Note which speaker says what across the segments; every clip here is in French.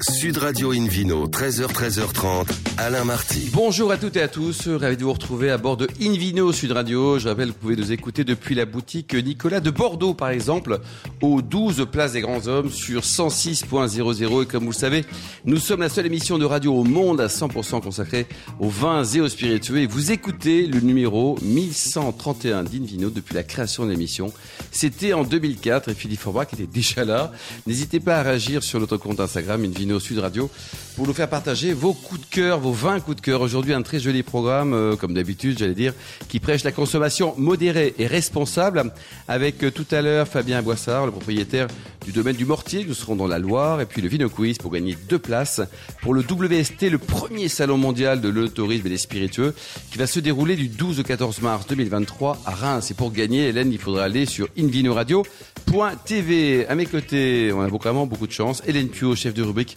Speaker 1: Sud Radio Invino, 13h, 13h30, Alain Marty.
Speaker 2: Bonjour à toutes et à tous, ravi de vous retrouver à bord de Invino Sud Radio. Je rappelle que vous pouvez nous écouter depuis la boutique Nicolas de Bordeaux, par exemple, aux 12 places des grands hommes sur 106.00. Et comme vous le savez, nous sommes la seule émission de radio au monde à 100% consacrée aux vins et aux spiritueux. Vous écoutez le numéro 1131 d'Invino depuis la création de l'émission. C'était en 2004 et Philippe Forbach était déjà là. N'hésitez pas à réagir sur notre compte Instagram Sud Radio pour nous faire partager vos coups de cœur, vos 20 coups de cœur. Aujourd'hui, un très joli programme, euh, comme d'habitude, j'allais dire, qui prêche la consommation modérée et responsable avec euh, tout à l'heure Fabien Boissard, le propriétaire du domaine du Mortier. Nous serons dans la Loire et puis le Vino Quiz pour gagner deux places pour le WST, le premier salon mondial de l'autorisme et des spiritueux qui va se dérouler du 12 au 14 mars 2023 à Reims. Et pour gagner, Hélène, il faudra aller sur invinoradio.tv. À mes côtés, on a vraiment beaucoup de chance. Hélène Pio, chef de rubrique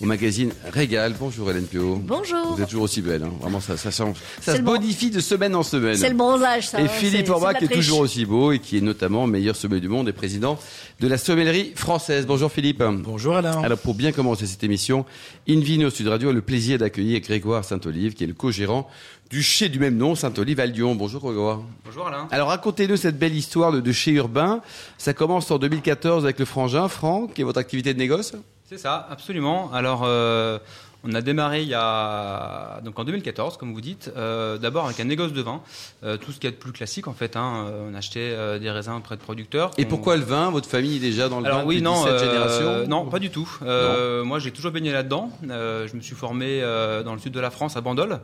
Speaker 2: au magazine Régal. Bonjour Hélène Pio.
Speaker 3: Bonjour.
Speaker 2: Vous êtes toujours aussi belle. hein. Vraiment, ça, ça, change. ça
Speaker 3: C'est
Speaker 2: se
Speaker 3: le bon-
Speaker 2: bonifie de semaine en semaine.
Speaker 3: C'est le bronzage, ça.
Speaker 2: Et
Speaker 3: hein,
Speaker 2: Philippe Orbach qui est toujours aussi beau et qui est notamment meilleur sommelier du monde et président de la sommellerie française. Bonjour Philippe.
Speaker 4: Bonjour Alain.
Speaker 2: Alors pour bien commencer cette émission, Invino Sud Radio a le plaisir d'accueillir Grégoire Saint-Olive qui est le co-gérant du chez du même nom, Saint-Olive à Lyon. Bonjour Grégoire.
Speaker 5: Bonjour Alain.
Speaker 2: Alors racontez-nous cette belle histoire de, de chez Urbain. Ça commence en 2014 avec le frangin Franck qui est votre activité de négoce?
Speaker 5: C'est ça, absolument. Alors, euh, on a démarré il y a donc en 2014, comme vous dites, euh, d'abord avec un négoce de vin, euh, tout ce qu'il y a de plus classique en fait. hein. On achetait euh, des raisins auprès de producteurs.
Speaker 2: Et pourquoi le vin? Votre famille est déjà dans le
Speaker 5: alors
Speaker 2: vin
Speaker 5: oui,
Speaker 2: depuis
Speaker 5: non,
Speaker 2: 17
Speaker 5: euh,
Speaker 2: générations
Speaker 5: non, pas du tout. Euh, moi, j'ai toujours baigné là-dedans. Euh, je me suis formé euh, dans le sud de la France, à Bandol.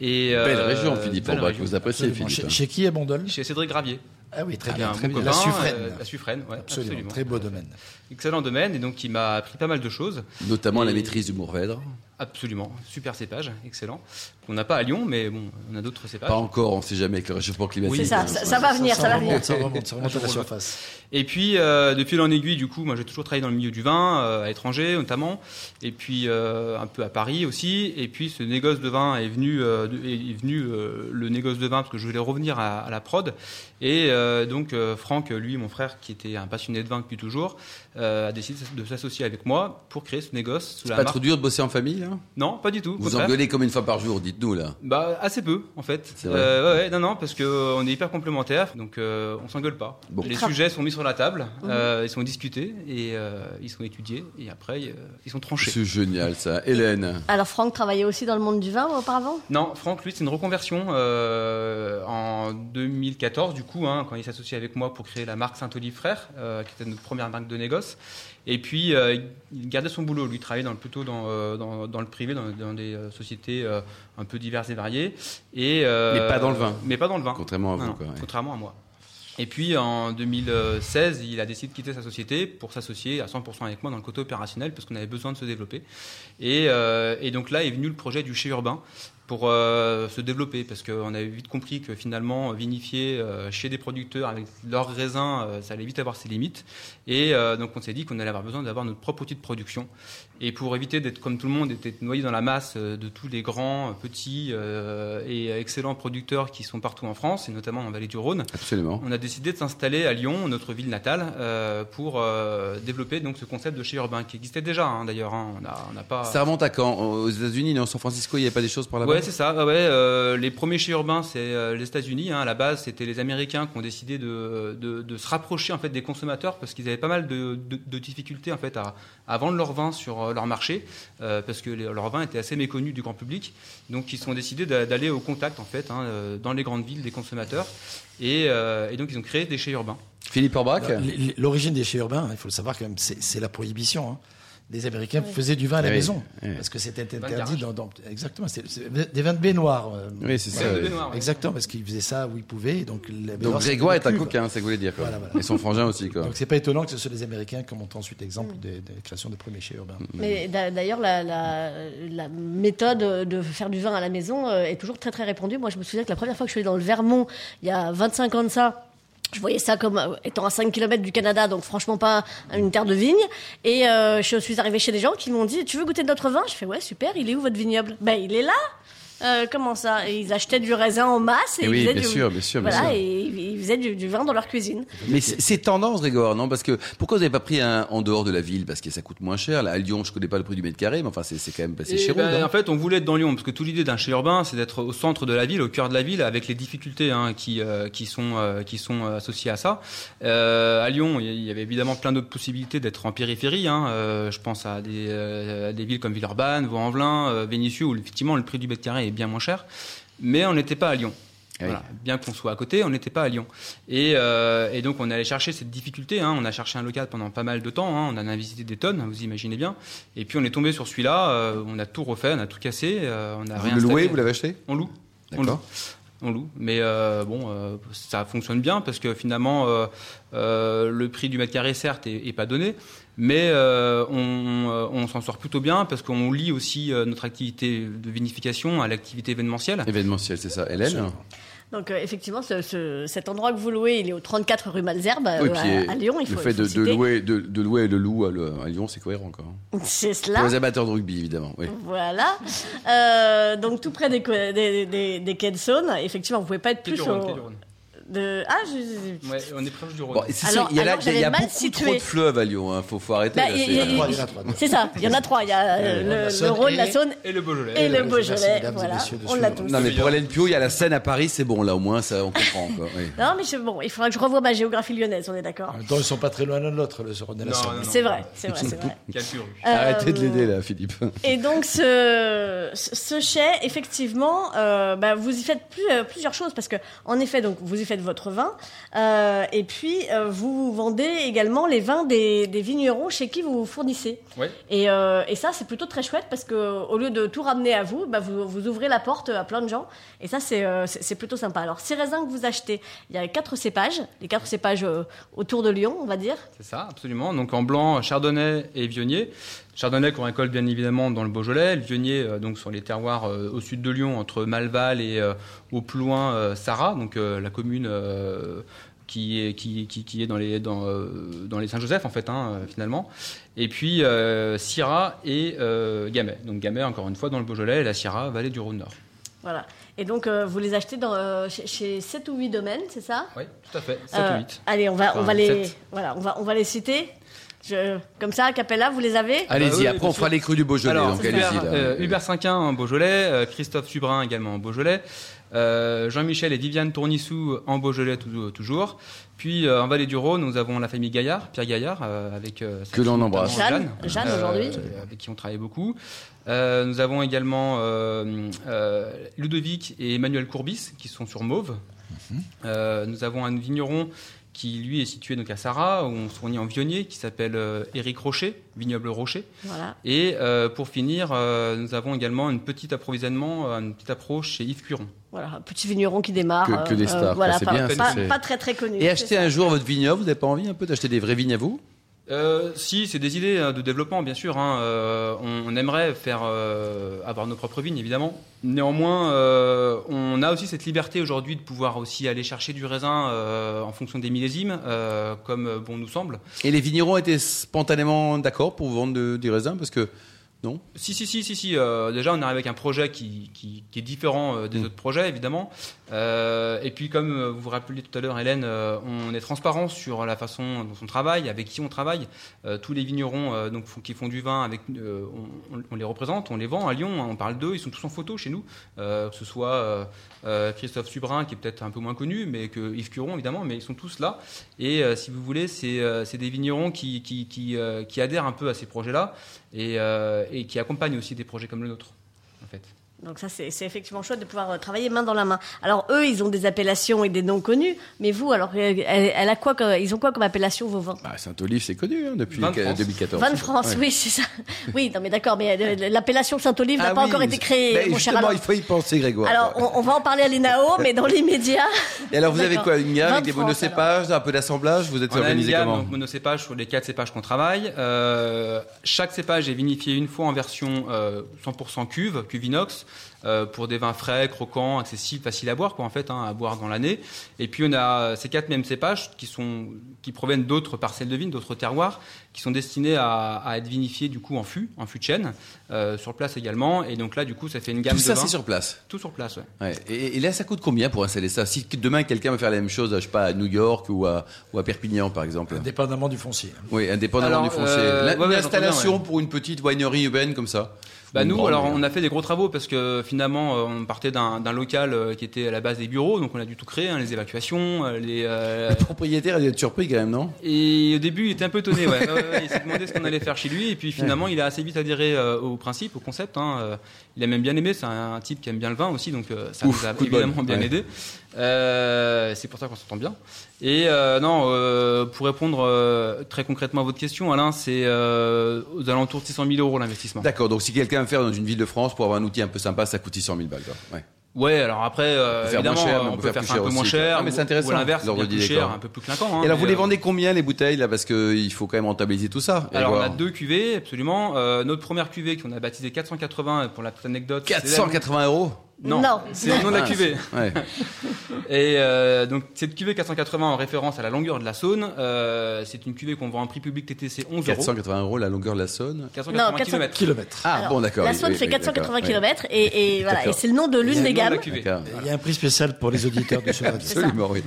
Speaker 5: Et
Speaker 2: Belle
Speaker 5: euh,
Speaker 2: région, Philippe
Speaker 5: belle région.
Speaker 2: Vous appréciez. Philippe.
Speaker 4: Chez, chez qui à Bandol?
Speaker 5: Chez Cédric Gravier.
Speaker 4: Ah oui, très bien. Très bien. La Suffrène.
Speaker 5: euh, la ouais,
Speaker 4: absolument.
Speaker 5: absolument.
Speaker 4: Très beau domaine.
Speaker 5: Excellent domaine, et donc qui m'a appris pas mal de choses.
Speaker 2: Notamment la maîtrise du Mourvèdre.
Speaker 5: Absolument, super cépage, excellent. On n'a pas à Lyon, mais bon, on a d'autres cépages.
Speaker 2: Pas encore, on sait jamais avec le réchauffement climatique.
Speaker 3: C'est ça, ça, ça va venir, ça, va venir.
Speaker 4: ça remonte, ça remonte à la surface.
Speaker 5: Et puis, euh, de fil en aiguille, du coup, moi j'ai toujours travaillé dans le milieu du vin, euh, à l'étranger notamment, et puis euh, un peu à Paris aussi. Et puis ce négoce de vin est venu, euh, est venu euh, le négoce de vin parce que je voulais revenir à, à la prod. Et euh, donc euh, Franck, lui, mon frère, qui était un passionné de vin depuis toujours, euh, a décidé de s'associer avec moi pour créer ce négoce sous la
Speaker 2: Pas
Speaker 5: marque.
Speaker 2: trop dur de bosser en famille là
Speaker 5: Non, pas du tout.
Speaker 2: Vous
Speaker 5: contraire.
Speaker 2: engueulez comme une fois par jour, dites-nous là.
Speaker 5: Bah assez peu en fait.
Speaker 2: C'est vrai.
Speaker 5: Euh, ouais, ouais, non non parce que euh, on est hyper complémentaires donc euh, on s'engueule pas.
Speaker 2: Bon.
Speaker 5: Les
Speaker 3: Tra-
Speaker 5: sujets sont mis sur la table, euh, ils sont discutés et euh, ils sont étudiés et après euh, ils sont tranchés.
Speaker 2: C'est génial ça. Hélène.
Speaker 3: Alors, Franck travaillait aussi dans le monde du vin auparavant?
Speaker 5: Non, Franck lui c'est une reconversion euh, en 2014 du coup hein, quand il s'associe avec moi pour créer la marque Saint-Olive Frères euh, qui était notre première marque de négoce. Et puis euh, il gardait son boulot, lui il travaillait dans plutôt dans, euh, dans, dans le privé, dans, dans des euh, sociétés euh, un peu diverses et variées. Et,
Speaker 2: Mais pas dans le vin.
Speaker 5: Mais pas dans le vin.
Speaker 2: Contrairement à vous.
Speaker 5: non,
Speaker 2: quoi, ouais.
Speaker 5: contrairement à moi. Et puis en 2016, il a décidé de quitter sa société pour s'associer à 100% avec moi dans le côté opérationnel parce qu'on avait besoin de se développer. Et, et donc là est venu le projet du chez urbain pour euh, se développer parce qu'on avait vite compris que finalement vinifier euh, chez des producteurs avec leurs raisins, euh, ça allait vite avoir ses limites. Et euh, donc on s'est dit qu'on allait avoir besoin d'avoir notre propre outil de production. Et pour éviter d'être comme tout le monde, d'être noyé dans la masse euh, de tous les grands, euh, petits euh, et excellents producteurs qui sont partout en France, et notamment en Vallée du Rhône,
Speaker 2: Absolument.
Speaker 5: on a décidé de s'installer à Lyon, notre ville natale, euh, pour euh, développer donc ce concept de chez urbain qui existait déjà hein, d'ailleurs. hein. On n'a on n'a pas.
Speaker 2: Ça remonte à quand? Aux États-Unis, non? San Francisco, il n'y avait pas des choses par là-bas?
Speaker 5: Ouais, c'est ça. Ouais, ouais, euh, les premiers chez urbains, c'est euh, les États-Unis. hein. À la base, c'était les Américains qui ont décidé de, de, de se rapprocher en fait des consommateurs parce qu'ils avaient pas mal de, de, de difficultés en fait à, à vendre leur vin sur euh, leur marché euh, parce que les- leur vin était assez méconnu du grand public. Donc, ils ont décidé d'a- d'aller au contact en fait hein, dans les grandes villes des consommateurs et, euh, et donc ils ont créé des chez urbains.
Speaker 2: Philippe Orbach
Speaker 4: L'origine des chais urbains, il faut le savoir quand même, c'est c'est la prohibition. hein. Les Américains faisaient du vin à la
Speaker 2: Oui,
Speaker 4: maison
Speaker 2: oui.
Speaker 4: parce que c'était
Speaker 5: de
Speaker 4: interdit. Dans, dans- exactement, c'est c'est des vins de baignoire. euh,
Speaker 2: Oui, c'est ça.
Speaker 5: Ouais, de.
Speaker 4: Exactement, parce qu'ils faisaient ça où ils pouvaient. Donc, la
Speaker 2: Donc Grégoire est un coquin, c'est ce que vous voulez dire. Quoi.
Speaker 4: Voilà, voilà.
Speaker 2: Et son frangin aussi. Quoi.
Speaker 4: Donc c'est pas étonnant que ce soit les Américains qui montent ensuite l'exemple des, des créations des premiers chais urbains.
Speaker 3: Mais d'a- d'ailleurs, la, la- la méthode de faire du vin à la maison euh, est toujours très très répandue. Moi, je me souviens que la première fois que je suis allée dans le Vermont, il y a 25 ans de ça, je voyais ça comme euh, étant à 5 km du Canada, donc franchement pas une terre de vigne. Et euh, je suis arrivée chez des gens qui m'ont dit Tu veux goûter de notre vin? Je fais Ouais, super, il est où votre vignoble? Ben, il est là Euh, comment ça? Ils achetaient du raisin en masse et
Speaker 2: Eh
Speaker 3: ils faisaient
Speaker 2: bien
Speaker 3: du...
Speaker 2: sûr, bien sûr, bien
Speaker 3: Voilà,
Speaker 2: sûr.
Speaker 3: et ils faisaient du, du vin dans leur cuisine.
Speaker 2: Mais c'est tendance, Grégoire, non? Parce que pourquoi vous n'avez pas pris un en dehors de la ville? Parce que ça coûte moins cher. Là, à Lyon, je connais pas le prix du mètre carré, mais enfin, c'est quand même passé chez vous.
Speaker 5: ben,
Speaker 2: non
Speaker 5: en fait, on voulait être dans Lyon parce que toute l'idée d'un chez urbain, c'est d'être au centre de la ville, au cœur de la ville, avec les difficultés hein, qui euh, qui sont euh, qui sont associées à ça. Euh, à Lyon, il y avait évidemment plein d'autres possibilités d'être en périphérie. Hein. Euh, je pense à des euh, à des villes comme Villeurbanne, Vaux-en-Velin, euh, Vénissieux, où effectivement le prix du mètre carré bien moins cher. Mais on n'était pas à Lyon.
Speaker 2: Ah oui.
Speaker 5: Voilà. Bien qu'on soit à côté, on n'était pas à Lyon. Et, euh, et donc on allait chercher cette difficulté. Hein. On a cherché un local pendant pas mal de temps. Hein. On en a visité des tonnes, vous imaginez bien. Et puis on est tombé sur celui-là. euh, on a tout refait, on a tout cassé. euh, on a
Speaker 2: Vous le louez, vous l'avez acheté?
Speaker 5: On loue. On loue. On loue. Mais bon, ça fonctionne bien parce que finalement, le prix du mètre carré, certes, est, est pas donné, mais euh, on, euh, on s'en sort plutôt bien parce qu'on lie aussi euh, notre activité de vinification à l'activité événementielle.
Speaker 2: Événementiel, c'est ça. Hélène
Speaker 3: Donc euh, effectivement, ce- ce- cet endroit que vous louez, il est au 34 rue Malzerbe
Speaker 2: Oui,
Speaker 3: euh, à, à Lyon. Il faut,
Speaker 2: le fait
Speaker 3: il faut
Speaker 2: de, louer, de, de louer le loup à, le- à Lyon, c'est cohérent encore.
Speaker 3: C'est
Speaker 2: Pour
Speaker 3: cela.
Speaker 2: les amateurs de rugby, évidemment. Oui.
Speaker 3: Voilà. Euh, donc tout près des, des, des, des quais de Saône. Effectivement, vous pouvez pas être
Speaker 5: Quai
Speaker 3: plus
Speaker 5: du Rhône,
Speaker 3: au-
Speaker 5: quai du Rhône.
Speaker 3: De. Ah, je-
Speaker 5: Ouais, on est proche du Rhône.
Speaker 2: Bon, c'est sûr, il y a, là-
Speaker 3: alors,
Speaker 2: il y a- il y a
Speaker 3: j'avais mal
Speaker 2: beaucoup
Speaker 3: situé.
Speaker 2: trop de fleuves à Lyon. Hein. Faut, faut arrêter.
Speaker 3: Bah,
Speaker 2: là,
Speaker 3: il-
Speaker 2: c'est-
Speaker 3: il-
Speaker 4: Il y en a trois, il y en a trois.
Speaker 3: C'est ça. Il y en a trois. Il y a euh,
Speaker 4: Le Rhône, la
Speaker 3: le,
Speaker 4: Saône
Speaker 3: le Rhône, la
Speaker 4: et-
Speaker 3: Saône
Speaker 5: Et le Beaujolais.
Speaker 3: et le Beaujolais. Voilà. On l'a tous.
Speaker 2: Non, mais pour Hélène Pio, il y a la Seine à Paris, c'est bon. Là, au moins, ça, on comprend. Quoi. Oui.
Speaker 3: Non, mais je- bon, il faudra que je revoie ma géographie lyonnaise. On est d'accord.
Speaker 4: En même temps, ils sont pas très loin l'un de l'autre, le Rhône et la Saône.
Speaker 3: C'est vrai. C'est vrai. C'est vrai.
Speaker 5: Quelle purée.
Speaker 2: Arrêtez de
Speaker 3: Euh,
Speaker 2: l'aider, là, Philippe.
Speaker 3: Et donc ce, ce chai, effectivement, euh, bah, vous y faites plus- euh, plusieurs choses parce que en effet, donc vous y faites votre vin euh, et puis euh, vous vendez également les vins des, des vignerons chez qui vous vous fournissez. Et, euh, et ça, c'est plutôt très chouette parce que au lieu de tout ramener à vous, bah, vous, vous ouvrez la porte à plein de gens. Et ça, c'est plutôt sympa. Alors, ces raisins que vous achetez, il y a quatre cépages, les quatre cépages autour de Lyon, on va dire.
Speaker 5: C'est ça, absolument. Donc en blanc, chardonnay et viognier. Chardonnay qu'on récolte bien évidemment dans le Beaujolais, le viognier euh, donc sur les terroirs euh, au sud de Lyon, entre Malval et euh, au plus loin Sarrat, donc la commune qui est qui, qui, qui est dans les dans, dans les Saint-Joseph en fait hein, finalement. Et puis euh, Syrah et euh, Gamay. Donc Gamay encore une fois dans le Beaujolais et la Syrah vallée du Rhône Nord.
Speaker 3: Voilà. Et donc, euh, vous les achetez dans, chez, chez 7 ou 8 domaines, c'est ça?
Speaker 5: Oui, tout à fait. 7
Speaker 3: Euh,
Speaker 5: ou 8.
Speaker 3: Allez, on va, on va les, voilà, on va, on va les citer. Je, comme ça, à Capella, vous les avez
Speaker 2: Allez-y,
Speaker 5: Bah oui,
Speaker 2: après, on fera les crues du Beaujolais.
Speaker 5: Alors,
Speaker 2: donc allez-y.
Speaker 5: Euh, Hubert Cinquin en Beaujolais, euh, Christophe Subrin également en Beaujolais, euh, Jean-Michel et Viviane Tournissou en Beaujolais tou- toujours. Puis euh, en Vallée du Rhône, nous avons la famille Gaillard, Pierre Gaillard, euh, avec euh, sa
Speaker 2: Que l'on embrasse.
Speaker 3: Jeanne, Jeanne aujourd'hui.
Speaker 5: avec qui on travaille beaucoup. Euh, nous avons également euh, euh, Ludovic et Emmanuel Courbis qui sont sur Mauve. Euh, nous avons un vigneron qui lui est situé donc à où on se fournit en vionnier qui s'appelle euh, Éric Rocher, vignoble Rocher.
Speaker 3: Voilà.
Speaker 5: Et euh, pour finir, euh, nous avons également une petite approvisionnement, une petite approche chez Yves Curon.
Speaker 3: Voilà, un petit vigneron qui démarre.
Speaker 2: Que- que des stars,
Speaker 3: voilà, pas,
Speaker 2: bien,
Speaker 3: pas,
Speaker 2: c'est-
Speaker 3: pas très très connu.
Speaker 2: Et acheter un jour votre vignoble, vous n'avez pas envie un peu d'acheter des vraies vignes à vous?
Speaker 5: Euh, si, c'est des idées hein, de développement, bien sûr. hein. Euh, on, aimerait faire euh, avoir nos propres vignes, évidemment. Néanmoins, on a aussi cette liberté aujourd'hui de pouvoir aussi aller chercher du raisin en fonction des millésimes, comme bon nous semble.
Speaker 2: Et les vignerons étaient spontanément d'accord pour vendre des raisins Parce que, non
Speaker 5: Si, si, si, si, si. euh, déjà, on arrive avec un projet qui, qui, qui est différent euh, des
Speaker 2: Mm.
Speaker 5: autres projets, évidemment. Euh, et puis, comme euh, vous vous rappelez tout à l'heure, Hélène, euh, on est transparent sur la façon dont on travaille, avec qui on travaille. Euh, tous les vignerons euh, donc, qui font du vin, avec, euh, on, on- les représente, on les vend à Lyon, hein, on parle d'eux, ils sont tous en photo chez nous. Euh, que ce soit Christophe Subrin, qui est peut-être un peu moins connu, mais que Yves Curon, évidemment, mais ils sont tous là. Et euh, si vous voulez, c'est euh, c'est des vignerons qui, qui, qui, euh, qui adhèrent un peu à ces projets-là et, euh, et qui accompagnent aussi des projets comme le nôtre.
Speaker 3: Donc ça, c'est effectivement chouette de pouvoir euh, travailler main dans la main. Alors eux, ils ont des appellations et des noms connus, mais vous, alors, euh, elle, elle a quoi comme- Ils ont quoi comme appellation vos vins?
Speaker 2: Bah, Saint-Olive, c'est connu hein, depuis
Speaker 5: Vin de France.
Speaker 2: 2014.
Speaker 3: Vin de France,
Speaker 2: Ouais.
Speaker 3: oui, c'est ça. Oui, non mais d'accord, mais euh, l'appellation Saint-Olive n'a
Speaker 2: Ah
Speaker 3: pas
Speaker 2: oui,
Speaker 3: encore été créée,
Speaker 2: mais
Speaker 3: mon cher
Speaker 2: justement,
Speaker 3: Alain.
Speaker 2: il faut y penser, Grégoire.
Speaker 3: Alors, on, on va en parler à l'ENAO, mais dans l'immédiat.
Speaker 2: Et alors, vous avez quoi Une gamme avec
Speaker 3: de
Speaker 2: des
Speaker 3: France,
Speaker 2: monocépages, un peu d'assemblage Vous êtes
Speaker 5: On a une
Speaker 2: organisé
Speaker 5: gamme
Speaker 2: comment
Speaker 5: donc, monocépage sur les quatre cépages qu'on travaille. Euh, chaque cépage est vinifié une fois en version euh, 100% cuve, cuve inox. Euh, pour des vins frais, croquants, accessibles, faciles à boire, quoi, en fait, hein, à boire dans l'année. Et puis on a ces quatre mêmes cépages qui sont qui proviennent d'autres parcelles de vignes, d'autres terroirs, qui sont destinés à, à, être vinifiés du coup en fût, en fût de chêne, euh, sur place également. Et donc là, du coup, ça fait une gamme
Speaker 2: Tout
Speaker 5: de
Speaker 2: ça,
Speaker 5: vins.
Speaker 2: c'est sur place.
Speaker 5: Tout sur place, ouais.
Speaker 2: Ouais. Et, et là, ça coûte combien pour installer ça? Si demain quelqu'un veut faire la même chose, je sais pas, à New York ou à, ou à Perpignan, par exemple.
Speaker 4: Indépendamment du foncier.
Speaker 2: Oui, indépendamment
Speaker 5: Alors,
Speaker 2: du foncier.
Speaker 5: euh,
Speaker 2: La-
Speaker 5: ouais, ouais,
Speaker 2: L'installation pour une petite winery urbaine comme ça?
Speaker 5: Bah nous, alors on a fait des gros travaux parce que finalement euh, on partait d'un local euh, qui était à la base des bureaux, donc on a dû tout créer, hein, les évacuations, euh, les. euh,
Speaker 2: Le propriétaire, il est surpris quand même, non?
Speaker 5: Et au début, il était un peu étonné. Ouais. Il s'est demandé ce qu'on allait faire chez lui, et puis finalement, il a assez vite adhéré euh, au principe, au concept. hein. Il a même bien aimé. C'est un, un type qui aime bien le vin aussi, donc euh, ça
Speaker 2: Ouf,
Speaker 5: nous a évidemment bien
Speaker 2: Ouais.
Speaker 5: aidé. Euh, c'est pour ça qu'on s'entend bien. Et euh, non, euh, pour répondre euh, très concrètement à votre question, Alain, c'est euh, aux alentours de 600 000 euros l'investissement.
Speaker 2: D'accord, donc si quelqu'un veut faire dans une ville de France pour avoir un outil un peu sympa, ça coûte 600 000 balles. quoi. Ouais.
Speaker 5: Ouais, alors après, euh,
Speaker 2: On peut faire
Speaker 5: évidemment,
Speaker 2: cher,
Speaker 5: on, peut faire, ça un peu moins cher.
Speaker 2: Ah, mais c'est intéressant,
Speaker 5: ou à l'inverse, bien plus cher, un peu plus clinquant. hein,
Speaker 2: Et alors, vous les
Speaker 5: euh,
Speaker 2: vendez combien les bouteilles là Parce qu'il faut quand même rentabiliser tout ça?
Speaker 5: Alors on a deux cuvées, absolument. Euh, notre première cuvée qu'on a baptisée 480, pour la petite anecdote. c'est la-
Speaker 2: 480 euros?
Speaker 5: Non,
Speaker 3: Non.
Speaker 5: c'est le nom de la cuvée.
Speaker 2: Ouais.
Speaker 5: Et euh, donc cette cuvée 480 en référence à la longueur de la Saône, euh, c'est une cuvée qu'on vend en prix public TTC 11 euros.
Speaker 2: 480 euros la longueur de la Saône.
Speaker 5: 480
Speaker 3: Non, 400
Speaker 5: km.
Speaker 4: Kilomètres.
Speaker 2: Ah
Speaker 3: Alors,
Speaker 2: bon, d'accord.
Speaker 3: La Saône
Speaker 2: oui,
Speaker 3: fait
Speaker 2: oui,
Speaker 3: 480
Speaker 2: d'accord,
Speaker 3: km et, et voilà, et
Speaker 2: D'accord.
Speaker 3: c'est le nom de l'une des gammes.
Speaker 4: Il y a un prix spécial pour les auditeurs de ce.
Speaker 2: Absolument, oui.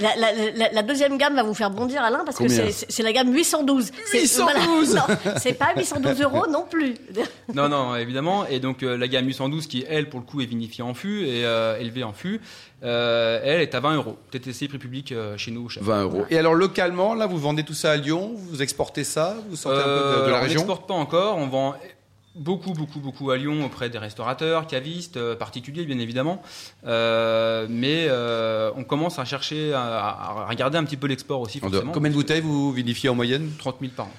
Speaker 3: La, la- la- la deuxième gamme va vous faire bondir Alain parce que
Speaker 2: Combien
Speaker 3: c'est- la gamme 812. C'est-
Speaker 2: 812
Speaker 3: voilà. Non, c'est pas 812 euros non plus.
Speaker 5: Non, non, évidemment. Et donc euh, la gamme 812 qui, elle, pour le coup, est vinifiée en fût et euh, élevée en fût, euh, elle est à 20 euros. TTC prix public euh, chez nous. au chef.
Speaker 2: 20 euros. Et alors, localement, là, vous vendez tout ça à Lyon Vous exportez ça Vous sortez un peu de, de
Speaker 5: Euh,
Speaker 2: la
Speaker 5: on
Speaker 2: région
Speaker 5: n'exporte pas encore. On vend beaucoup, beaucoup, beaucoup à Lyon auprès des restaurateurs, cavistes, euh, particuliers, bien évidemment. Euh, mais euh, on commence à chercher, à, à regarder un petit peu l'export aussi, forcément.
Speaker 2: Combien de bouteilles vous vinifiez en moyenne?
Speaker 5: 30 000 par an.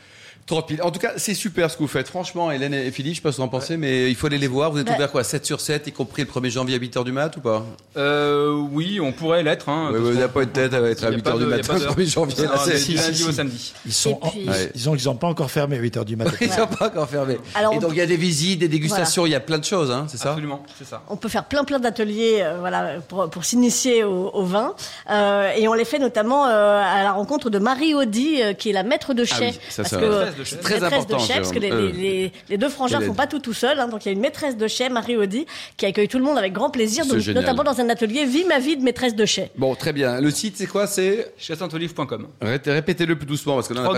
Speaker 2: 30 000. En tout cas, c'est super ce que vous faites. Franchement, Hélène et Philippe, je sais pas ce que vous en pensez, mais il faut aller les voir. Vous êtes
Speaker 3: Bah.
Speaker 2: ouvert quoi 7 sur 7, y compris le 1er janvier à 8h du mat ou pas?
Speaker 5: Euh, oui, on pourrait l'être. Hein,
Speaker 2: Oui,
Speaker 5: qu'on-
Speaker 2: n'avez pas une tête à être à
Speaker 5: Il y a
Speaker 2: 8h
Speaker 5: pas
Speaker 2: du
Speaker 5: de- il
Speaker 2: matin le
Speaker 5: d'heure.
Speaker 2: 1er janvier.
Speaker 5: C'est
Speaker 4: si, si,
Speaker 5: lundi
Speaker 4: si.
Speaker 5: au samedi.
Speaker 4: Ils sont,
Speaker 3: puis-
Speaker 4: en-
Speaker 2: Ouais.
Speaker 4: qu'ils n'ont pas encore fermé à 8h du matin.
Speaker 2: Ils sont pas encore.
Speaker 3: Alors,
Speaker 2: et
Speaker 3: on-
Speaker 2: donc, il y a des visites, des dégustations, il y a plein de choses, hein, c'est ça?
Speaker 5: Absolument, c'est ça.
Speaker 3: On peut faire plein plein d'ateliers euh, voilà, pour, pour s'initier au, au vin. Euh, et on les fait notamment euh, à la rencontre de Marie Audi, euh, qui est la maître de chai.
Speaker 2: Ah oui, ça,
Speaker 3: parce
Speaker 2: ça-
Speaker 3: que,
Speaker 5: Maîtresse de.
Speaker 2: C'est très
Speaker 3: maîtresse
Speaker 2: important,
Speaker 3: de chai, parce que les, deux frangins
Speaker 2: Quelle
Speaker 3: font pas tout tout seuls. hein. donc il y a une maîtresse de chai, Marie Audi, qui accueille tout le monde avec grand plaisir, donc, notamment dans un atelier Vie ma vie de maîtresse de chai.
Speaker 2: Bon, très bien. Le site, c'est quoi? C'est
Speaker 5: Chessaintolive.com.
Speaker 2: Ré- Répétez-le plus doucement parce que là, on.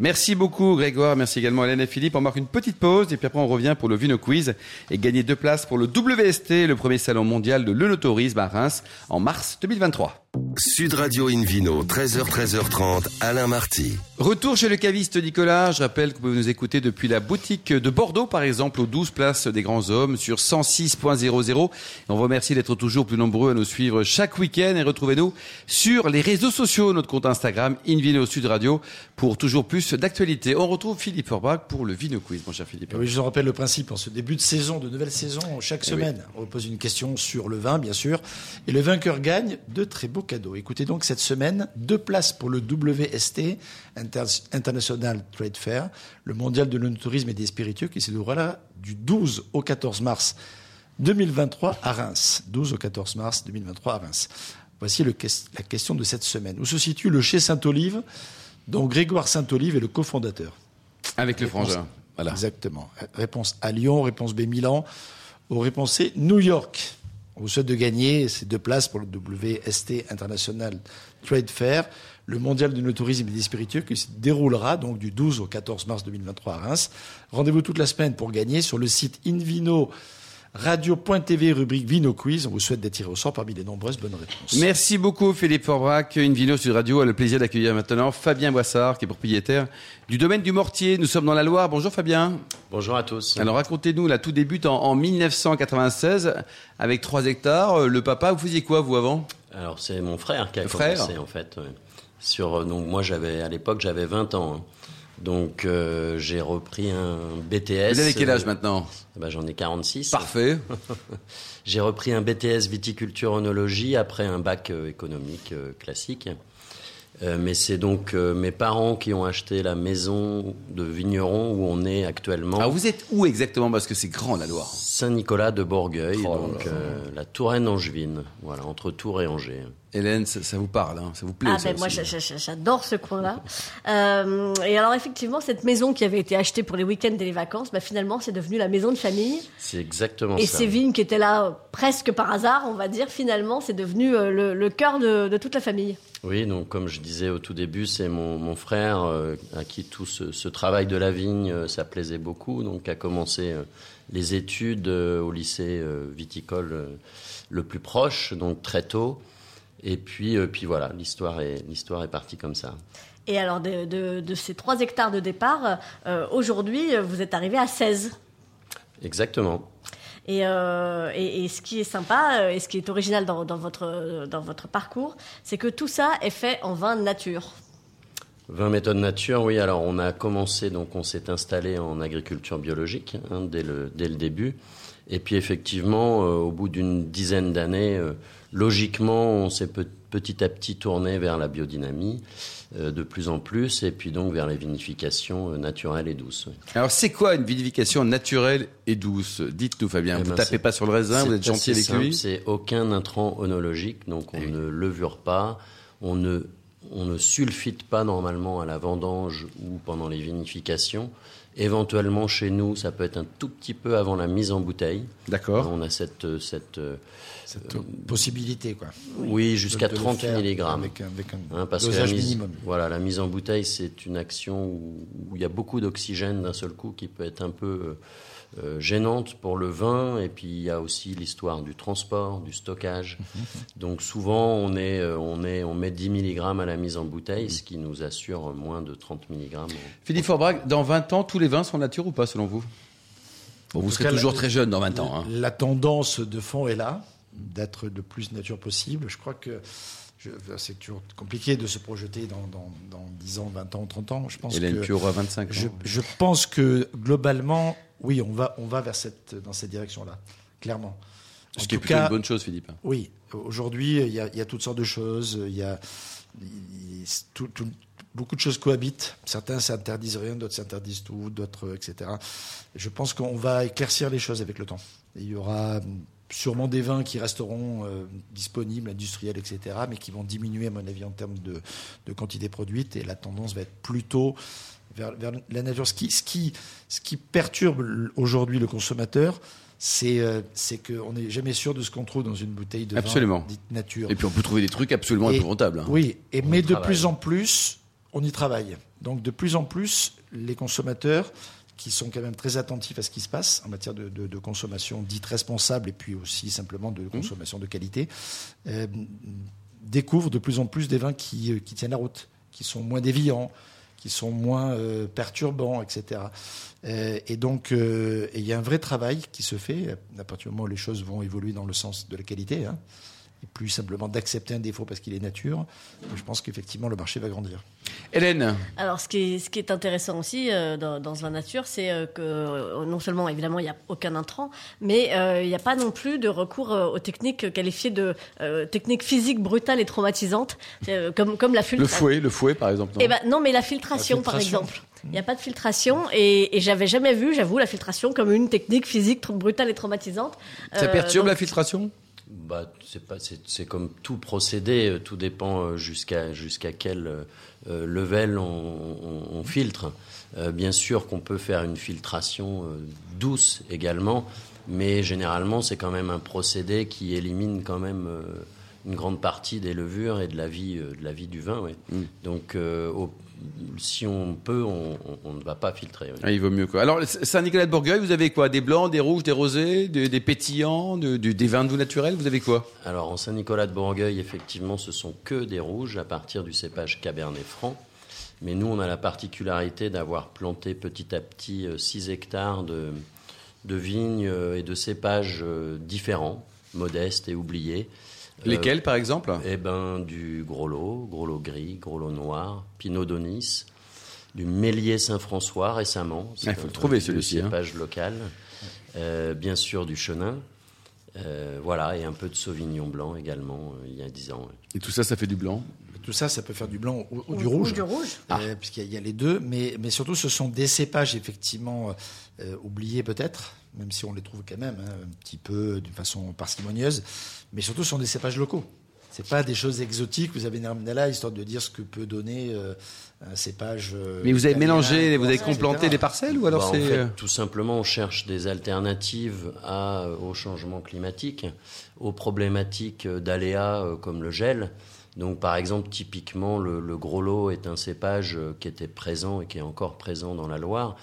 Speaker 2: Merci beaucoup Grégoire, merci également Hélène et Philippe. On marque une petite pause et puis après on revient pour le Vino Quiz et gagner deux places pour le WST, le premier salon mondial de l'œnotourisme à Reims en mars 2023.
Speaker 1: Sud Radio Invino, 13h, 13h30, Alain Marty.
Speaker 2: Retour chez le caviste Nicolas. Je rappelle que vous pouvez nous écouter depuis la boutique de Bordeaux, par exemple, aux 12 places des grands hommes sur 106.00. Et on vous remercie d'être toujours plus nombreux à nous suivre chaque week-end et retrouvez-nous sur les réseaux sociaux, notre compte Instagram, Invino Sud Radio, pour toujours plus d'actualités. On retrouve Philippe Forbach pour le Vino Quiz, mon cher Philippe.
Speaker 4: Et oui, je vous rappelle le principe en ce début de saison, de nouvelle saison, chaque
Speaker 2: Eh
Speaker 4: semaine, on pose une question sur le vin, bien sûr, et le vainqueur gagne de très beaux cadeaux. Écoutez donc cette semaine, deux places pour le WST, Inter- International Trade Fair, le mondial de l'œnotourisme et des spiritueux, qui se déroulera du 12 au 14 mars 2023 à Reims. 12 au 14 mars 2023 à Reims. Voici le la question de cette semaine. Où se situe le chez Saint-Olive, dont Grégoire Saint-Olive est le cofondateur?
Speaker 2: Avec le frangin. Voilà.
Speaker 4: Exactement. Réponse A Lyon, réponse B Milan, ou réponse C New York. On vous souhaite de gagner ces deux places pour le WST International Trade Fair, le mondial de tourisme et des spiritueux qui se déroulera donc du 12 au 14 mars 2023 à Reims. Rendez-vous toute la semaine pour gagner sur le site Invino radio.tv rubrique Vino Quiz. On vous souhaite d'être tiré au sort parmi les nombreuses bonnes réponses.
Speaker 2: Merci beaucoup Philippe Forbrac. Une Vino Sud Radio a le plaisir d'accueillir maintenant Fabien Boissard, qui est propriétaire du domaine du Mortier. Nous sommes dans la Loire. Bonjour Fabien.
Speaker 6: Bonjour à tous.
Speaker 2: Alors racontez-nous, là tout débute en, en 1996 avec 3 hectares. Euh, Le papa, vous faisiez quoi vous avant?
Speaker 6: Alors c'est mon frère qui a
Speaker 2: Le frère
Speaker 6: commencé en fait. Sur donc moi j'avais à l'époque j'avais 20 ans. Donc euh, j'ai repris un BTS.
Speaker 2: Vous avez quel âge
Speaker 6: euh,
Speaker 2: maintenant
Speaker 6: bah, J'en ai 46.
Speaker 2: Parfait.
Speaker 6: J'ai repris un BTS viticulture onologie après un bac euh, économique classique. Mais c'est donc mes parents qui ont acheté la maison de vigneron où on est actuellement.
Speaker 2: Alors vous êtes où exactement? Parce que c'est grand la Loire.
Speaker 6: Saint-Nicolas de Borgueil,
Speaker 2: Oh
Speaker 6: donc la Touraine angevine, voilà, entre Tours et Angers.
Speaker 2: Hélène, ça, ça vous parle, hein ça vous plaît
Speaker 3: Ah
Speaker 2: ça
Speaker 3: ben moi j'a- j'adore ce coin-là. Euh, et alors effectivement cette maison qui avait été achetée pour les week-ends et les vacances, bah, finalement c'est devenu la maison de famille.
Speaker 6: C'est exactement
Speaker 3: Et
Speaker 6: ça.
Speaker 3: ces vignes qui étaient là presque par hasard, on va dire, finalement c'est devenu euh, le, le cœur de, de toute la famille.
Speaker 6: Oui, donc comme je disais au tout début, c'est mon, mon frère euh, à qui tout ce, ce travail de la vigne, euh, ça plaisait beaucoup, donc a commencé les études au lycée viticole le plus proche, donc très tôt. Et puis, euh, puis voilà, l'histoire est, l'histoire est partie comme ça.
Speaker 3: Et alors de, de- de ces 3 hectares de départ, euh, aujourd'hui vous êtes arrivé à 16.
Speaker 6: Exactement.
Speaker 3: Et, euh, et, et ce qui est sympa et ce qui est original dans, dans votre, dans votre parcours, c'est que tout ça est fait en vin nature.
Speaker 6: 20 méthodes nature, oui. Alors, on a commencé, donc on s'est installé en agriculture biologique hein, dès, le, dès le début. Et puis, effectivement, au bout d'une dizaine d'années, logiquement, on s'est pe- petit à petit tourné vers la biodynamie euh, de plus en plus, et puis donc vers les vinifications euh, naturelles et douces. oui.
Speaker 2: Alors c'est quoi une vinification naturelle et douce? Dites-nous Fabien,
Speaker 6: Eh
Speaker 2: vous
Speaker 6: ben,
Speaker 2: tapez pas sur le raisin, vous êtes gentil avec
Speaker 6: simple,
Speaker 2: lui?
Speaker 6: C'est aucun intrant onologique, donc on ne levure pas, on ne, on ne sulfite pas normalement à la vendange ou pendant les vinifications. Éventuellement, chez nous, ça peut être un tout petit peu avant la mise en bouteille.
Speaker 2: D'accord.
Speaker 6: On a cette, cette euh,
Speaker 4: Cette possibilité, quoi.
Speaker 6: oui, jusqu'à
Speaker 4: De- de le
Speaker 6: 30
Speaker 4: faire
Speaker 6: mg.
Speaker 4: Avec un, avec un
Speaker 6: Hein, parce que la
Speaker 4: dosage
Speaker 6: mise,
Speaker 4: minimum.
Speaker 6: voilà, la mise en bouteille, c'est une action où, où il y a beaucoup d'oxygène d'un seul coup qui peut être un peu euh, gênante pour le vin. Et puis il y a aussi l'histoire du transport, du stockage. Donc souvent, on, est, euh, on, est, on met 10 mg à la mise en bouteille, ce qui nous assure moins de 30 mg.
Speaker 2: Philippe Forbrac, dans 20 ans, tous les vins sont nature ou pas selon vous? Bon, vous serez
Speaker 4: cas,
Speaker 2: toujours
Speaker 4: la-
Speaker 2: très jeune dans 20 ans. hein.
Speaker 4: La tendance de fond est là, d'être le plus nature possible. Je crois que c'est toujours compliqué de se projeter dans, dans, dans 10 ans, 20 ans, 30 ans. Je pense
Speaker 2: Hélène
Speaker 4: que
Speaker 2: à 25 ans.
Speaker 4: je, je pense que globalement, oui, on va, on va vers cette, dans cette direction-là, clairement. En
Speaker 2: Ce qui est plutôt
Speaker 4: cas,
Speaker 2: une bonne chose, Philippe.
Speaker 4: Oui, aujourd'hui, il y, a, il y a toutes sortes de choses. Il y a il- tout- tout- beaucoup de choses cohabitent. Certains s'interdisent rien, d'autres s'interdisent tout, d'autres, etc. Je pense qu'on va éclaircir les choses avec le temps. Il y aura sûrement des vins qui resteront euh, disponibles, industriels, etc., mais qui vont diminuer, à mon avis, en termes de, de quantité produite. Et la tendance va être plutôt vers, vers la nature. Ce qui, ce qui, ce qui perturbe aujourd'hui le consommateur, c'est euh, qu'on n'est jamais sûr de ce qu'on trouve dans une bouteille de
Speaker 2: Absolument.
Speaker 4: vin dite nature.
Speaker 2: Et puis on peut trouver des trucs absolument
Speaker 4: Et-
Speaker 2: épouvantables. hein.
Speaker 4: Oui, et,
Speaker 6: On
Speaker 4: mais de
Speaker 6: travaille.
Speaker 4: plus en plus, on y travaille. Donc de plus en plus, les consommateurs qui sont quand même très attentifs à ce qui se passe en matière de, de- de consommation dite responsable et puis aussi simplement
Speaker 2: Mmh.
Speaker 4: de consommation de qualité, euh, découvrent de plus en plus des vins qui, euh, qui tiennent la route, qui sont moins déviants, qui sont moins euh, perturbants, etc. Euh, et donc, euh, il y a un vrai travail qui se fait à partir du moment où les choses vont évoluer dans le sens de la qualité, hein, et plus simplement d'accepter un défaut parce qu'il est nature. Je pense qu'effectivement le marché va grandir.
Speaker 2: Hélène,
Speaker 3: Alors, ce qui est, ce qui est intéressant aussi euh, dans, dans ce vin nature, c'est euh, que euh, non seulement, évidemment, il n'y a aucun intrant, mais euh, il n'y a pas non plus de recours euh, aux techniques qualifiées de euh, techniques physiques brutales et traumatisantes, euh, comme, comme la
Speaker 2: le
Speaker 3: filtration.
Speaker 2: fouet, le fouet par exemple. non?
Speaker 3: Eh ben, non, mais la filtration,
Speaker 4: La
Speaker 3: par exemple. Il n'y a pas de filtration et, et j'avais jamais vu, j'avoue, la filtration comme une technique physique brutale et traumatisante.
Speaker 2: Ça perturbe
Speaker 3: donc-
Speaker 2: la filtration?
Speaker 6: Bah, c'est pas, c'est, c'est comme tout procédé, euh, tout dépend euh, jusqu'à jusqu'à quel euh, level on, on- on filtre. Euh, bien sûr qu'on peut faire une filtration douce également, mais généralement c'est quand même un procédé qui élimine quand même une grande partie des levures et de la vie, de la vie du vin. ouais. Donc euh, au- si on peut, on, ne va pas filtrer.
Speaker 2: Ah, Il vaut mieux quoi. Alors Saint-Nicolas de Bourgueil, vous avez quoi? Des blancs, des rouges, des rosés, des, des pétillants, de- des vins doux naturels? Vous avez quoi?
Speaker 6: Alors en Saint-Nicolas de Bourgueil, effectivement, ce sont que des rouges à partir du cépage Cabernet Franc. Mais nous, on a la particularité d'avoir planté petit à petit 6 hectares de, de vignes euh, et de cépages euh, différents, modestes et oubliés. Euh,
Speaker 2: Lesquels par exemple?
Speaker 6: Eh ben, du gros lot, gros lot gris, gros lot noir, Pinot d'Onis, du Mélier Saint-François récemment.
Speaker 2: Ah, il faut le trouver, celui-ci, hein.
Speaker 6: Cépage local. Euh, bien sûr, du Chenin. Euh, voilà, et un peu de Sauvignon blanc également, euh, il y a 10 ans. ouais.
Speaker 2: Et tout ça, ça fait du blanc?
Speaker 4: tout ça, ça peut faire du blanc ou, ou du
Speaker 3: Ou-
Speaker 4: rouge.
Speaker 3: ou du rouge.
Speaker 4: Euh, Puisqu'il y, a- il y a les deux, mais, mais surtout, ce sont des cépages effectivement euh, oubliés peut-être, même si on les trouve quand même hein, un petit peu d'une façon parcimonieuse, mais surtout, ce sont des cépages locaux. C'est pas des choses exotiques. Vous avez une là, histoire de dire ce que peut donner euh, un cépage. euh,
Speaker 2: Mais vous avez mélangé, vous avez
Speaker 4: etc.
Speaker 2: complanté les parcelles ou alors
Speaker 6: Bah, en
Speaker 2: c'est
Speaker 6: fait,
Speaker 2: euh,
Speaker 6: tout simplement, on cherche des alternatives à, au changement climatique, aux problématiques d'aléas euh, comme le gel. Donc, par exemple, typiquement, le, le gros lot est un cépage euh, qui était présent et qui est encore présent dans la Loire,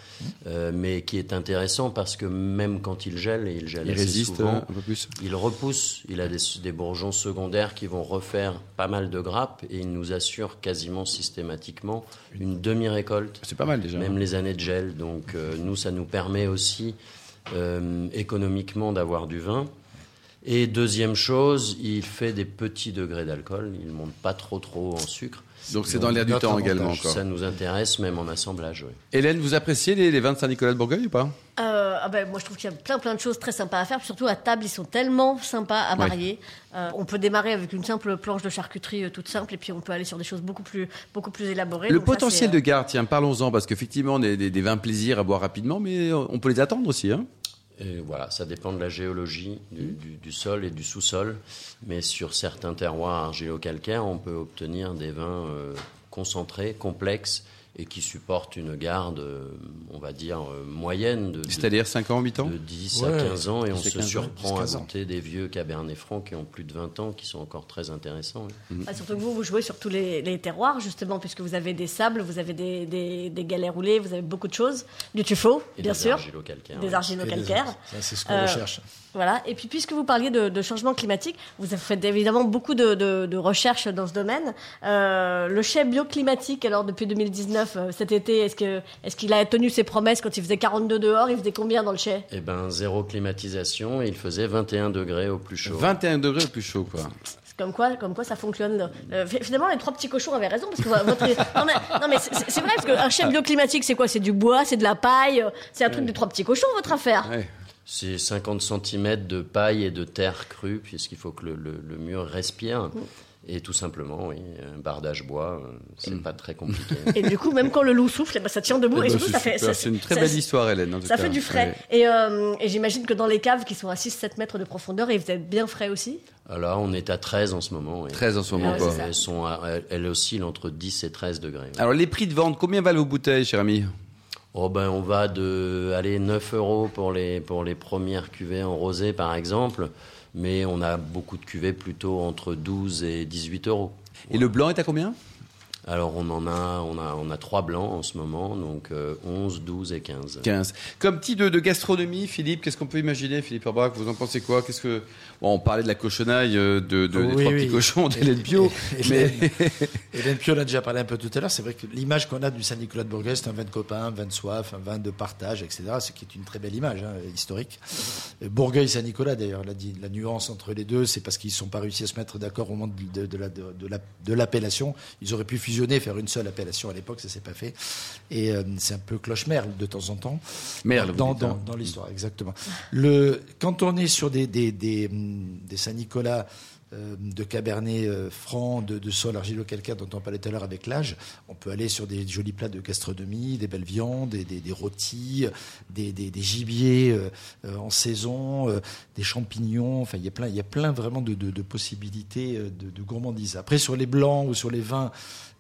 Speaker 6: euh, mais qui est intéressant parce que même quand il gèle, et il gèle
Speaker 2: il
Speaker 6: assez
Speaker 2: résiste euh,
Speaker 6: souvent,
Speaker 2: un peu plus
Speaker 6: il repousse, il a des, des bourgeons secondaires qui vont refaire pas mal de grappes et il nous assure quasiment systématiquement une demi-récolte
Speaker 2: C'est pas mal déjà.
Speaker 6: même les années de gel. Donc euh, nous, ça nous permet aussi euh, économiquement d'avoir du vin. Et deuxième chose, il fait des petits degrés d'alcool. Il monte pas trop trop en sucre.
Speaker 2: Donc c'est dans l'air du temps
Speaker 4: avantage,
Speaker 2: également.
Speaker 6: Ça nous intéresse même en assemblage. Oui.
Speaker 2: Hélène, vous appréciez les, les vins de Saint-Nicolas de Bourgogne ou pas?
Speaker 3: Euh, ah ben, moi, je trouve qu'il y a plein plein de choses très sympas à faire. Surtout à table, ils sont tellement sympas à
Speaker 2: Ouais.
Speaker 3: marier. Euh, on peut démarrer avec une simple planche de charcuterie euh, toute simple, et puis on peut aller sur des choses beaucoup plus beaucoup plus élaborées.
Speaker 2: Le
Speaker 3: Donc ça,
Speaker 2: potentiel de garde, tiens, parlons-en, parce qu'effectivement, on a des, des vins plaisir à boire rapidement, mais on peut les attendre aussi. Hein
Speaker 6: Et voilà, ça dépend de la géologie du, du- du sol et du sous-sol. Mais sur certains terroirs argilo-calcaires, on peut obtenir des vins euh, concentrés, complexes et qui supportent une garde, euh, on va dire, euh, moyenne de, de-
Speaker 2: C'est-à-dire 5 ans, 8 ans
Speaker 6: de 10
Speaker 4: Ouais,
Speaker 6: à 15 ans et on
Speaker 2: 10 à
Speaker 6: se
Speaker 2: 15 ans,
Speaker 6: surprend à
Speaker 4: 10-15 ans.
Speaker 6: goûter des vieux Cabernet Francs qui ont plus de 20 ans, qui sont encore très intéressants. oui.
Speaker 3: Ah, surtout que vous, vous jouez sur tous les, les terroirs, justement, puisque vous avez des sables, vous avez des, des, des galets roulés, vous avez beaucoup de choses. Du tuffeau,
Speaker 6: Et
Speaker 3: bien
Speaker 6: des
Speaker 3: sûr.
Speaker 6: argilo-calcaires,
Speaker 3: Des argilo-calcaires.
Speaker 4: Ça, c'est ce qu'on
Speaker 3: Euh,
Speaker 4: recherche.
Speaker 3: Voilà. Et puis, puisque vous parliez de, de changement climatique, vous avez fait évidemment beaucoup de, de, de recherches dans ce domaine. Euh, le chef bioclimatique, alors depuis 2019, euh, cet été, est-ce que est-ce qu'il a tenu ses promesses quand il faisait 42 dehors Il faisait combien dans le chai?
Speaker 6: Eh ben, zéro climatisation, et il faisait 21 degrés au plus chaud.
Speaker 2: 21 degrés au plus chaud, quoi.
Speaker 3: C'est Comme quoi, comme quoi ça fonctionne. Euh, fi- finalement, les trois petits cochons avaient raison parce que vo- votre non mais, non, mais c'est c'est vrai parce qu'un chef bioclimatique, c'est quoi? C'est du bois, c'est de la paille, euh, c'est un truc de trois petits cochons votre affaire.
Speaker 2: Ouais.
Speaker 6: C'est 50 cm de paille et de terre crue, puisqu'il faut que le, le- le mur respire. Et tout simplement, oui, un bardage bois, euh, c'est pas très compliqué.
Speaker 3: Et du coup, même quand le loup souffle, ben, ça tient debout
Speaker 2: Eh
Speaker 3: et
Speaker 2: ben,
Speaker 3: surtout
Speaker 2: c'est
Speaker 3: ça fait.
Speaker 2: super.
Speaker 3: ça-
Speaker 2: C'est une très
Speaker 3: ça-
Speaker 2: belle histoire, Hélène. en tout
Speaker 3: Ça
Speaker 2: cas.
Speaker 3: fait du frais. Et, euh, et j'imagine que dans les caves qui sont à 6-7 mètres de profondeur, ils faisaient bien frais aussi.
Speaker 6: Alors, on est à 13 en ce moment. oui.
Speaker 2: 13 en ce moment,
Speaker 3: Ah,
Speaker 2: quoi.
Speaker 6: Elles, sont à- elles- elles oscillent entre 10 et 13 degrés. oui.
Speaker 2: Alors, les prix de vente, combien valent vos bouteilles, cher ami?
Speaker 6: Oh ben, on va de aller 9 euros pour les, pour les premières cuvées en rosé, par exemple. Mais on a beaucoup de cuvées plutôt entre 12 et 18 euros.
Speaker 2: Et le blanc est à combien?
Speaker 6: Alors, on en a, on a, on a trois blancs en ce moment, donc euh, 11, 12 et 15.
Speaker 2: 15. Comme petit de, de gastronomie, Philippe, qu'est-ce qu'on peut imaginer, Philippe Orbach? Vous en pensez quoi? Qu'est-ce que bon, on parlait de la cochonaille euh, de, de- des
Speaker 4: Oui,
Speaker 2: trois
Speaker 4: oui.
Speaker 2: petits cochons d'Hélène Pio, mais
Speaker 4: Hélène, Pio, on a déjà parlé un peu tout à l'heure. C'est vrai que l'image qu'on a du Saint-Nicolas de Bourgogne, c'est un vin de copains, un vin de soif, un vin de partage, etc. Ce qui est une très belle image hein, historique. Euh, Bourgueil-Saint-Nicolas, d'ailleurs, la, la nuance entre les deux, c'est parce qu'ils ne sont pas réussi à se mettre d'accord au moment de, de- de la- de- de la- de l'appellation. Ils auraient pu fusionner, faire une seule appellation à l'époque, ça s'est pas fait. Et euh, c'est un peu cloche-merle de temps en temps.
Speaker 2: Merle, vous
Speaker 4: dans,
Speaker 2: dites, hein.
Speaker 4: dans, dans l'histoire, exactement. Le, quand on est sur des, des, des, des Saint-Nicolas euh, de Cabernet euh, franc, de, de sol argilo-calcaire dont on parlait tout à l'heure avec l'âge, on peut aller sur des jolis plats de gastronomie, des belles viandes, des, des, des rôtis, des, des, gibiers euh, en saison, des champignons. Enfin, il y a plein, il y a plein vraiment de, de, de possibilités de, de gourmandise. Après, sur les blancs ou sur les vins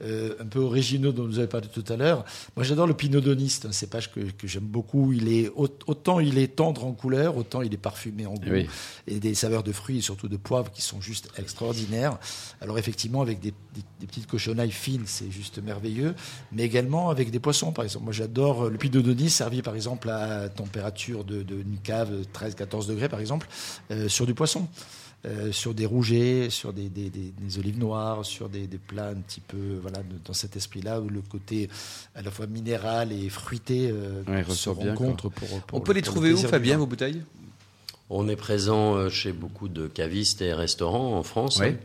Speaker 4: euh, un peu originaux dont vous avez parlé tout à l'heure, moi j'adore le Pinot Donis, c'est un cépage que, que j'aime beaucoup. Il est au- autant il est tendre en couleur, autant il est parfumé en goût
Speaker 2: Oui.
Speaker 4: et des saveurs de fruits et surtout de poivre qui sont juste extraordinaires. Alors effectivement avec des, des- des petites cochonailles fines, c'est juste merveilleux, mais également avec des poissons par exemple. Moi j'adore le Pinot Donis servi par exemple à température de, de une cave 13-14 degrés par exemple euh, sur du poisson. Euh, sur des rougets, sur des, des- des- des olives noires, sur des, des plats un petit peu voilà dans cet esprit-là où le côté à la fois minéral et fruité euh,
Speaker 2: Ouais,
Speaker 4: se
Speaker 2: ressort bien,
Speaker 4: rencontre pour, pour
Speaker 2: on peut
Speaker 4: le-
Speaker 2: les trouver où, Fabien, vos bouteilles?
Speaker 6: On est présent euh, chez beaucoup de cavistes et restaurants en France.
Speaker 2: Oui.
Speaker 6: hein.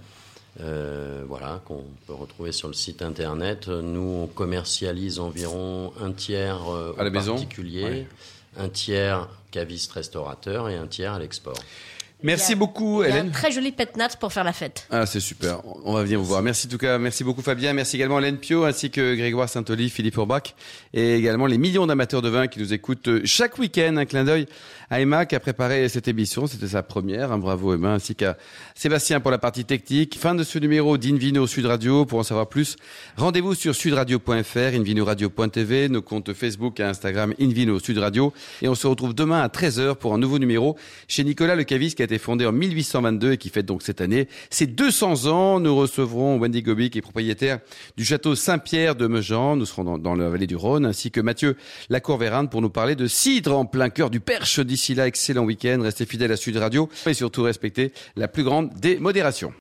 Speaker 6: Euh, voilà, qu'on peut retrouver sur le site internet. Nous, on commercialise environ un tiers euh,
Speaker 2: À la
Speaker 6: aux
Speaker 2: maison?
Speaker 6: particuliers,
Speaker 2: Ouais.
Speaker 6: un tiers caviste restaurateur et un tiers à l'export.
Speaker 2: Merci
Speaker 3: a-
Speaker 2: beaucoup, Hélène.
Speaker 3: Un très joli pet nat pour faire la fête.
Speaker 2: Ah, c'est super. On va venir vous voir. Merci en tout cas. Merci beaucoup, Fabien. Merci également Hélène Pio, ainsi que Grégoire Saint-Oli, Philippe Urbach, et également les millions d'amateurs de vin qui nous écoutent euh, chaque week-end. Un clin d'œil à Emma qui a préparé cette émission. C'était sa première. Un bravo, Emma, ainsi qu'à Sébastien pour la partie technique. Fin de ce numéro d'Invino Sud Radio. Pour en savoir plus, rendez-vous sur sudradio.fr, invinoradio.tv, nos comptes Facebook et Instagram Invino Sud Radio. Et on se retrouve demain à 13h pour un nouveau numéro chez Nicolas Le Cavis qui a été fondé en 1822 et qui fête donc cette année ses 200 ans. Nous recevrons Wendy Gobi qui est propriétaire du château Saint-Pierre de Meujan. Nous serons dans, la vallée du Rhône ainsi que Mathieu Lacour-Vérande pour nous parler de cidre en plein cœur du Perche. D'ici là, excellent week-end. Restez fidèles à Sud Radio et surtout respectez la plus grande des modérations.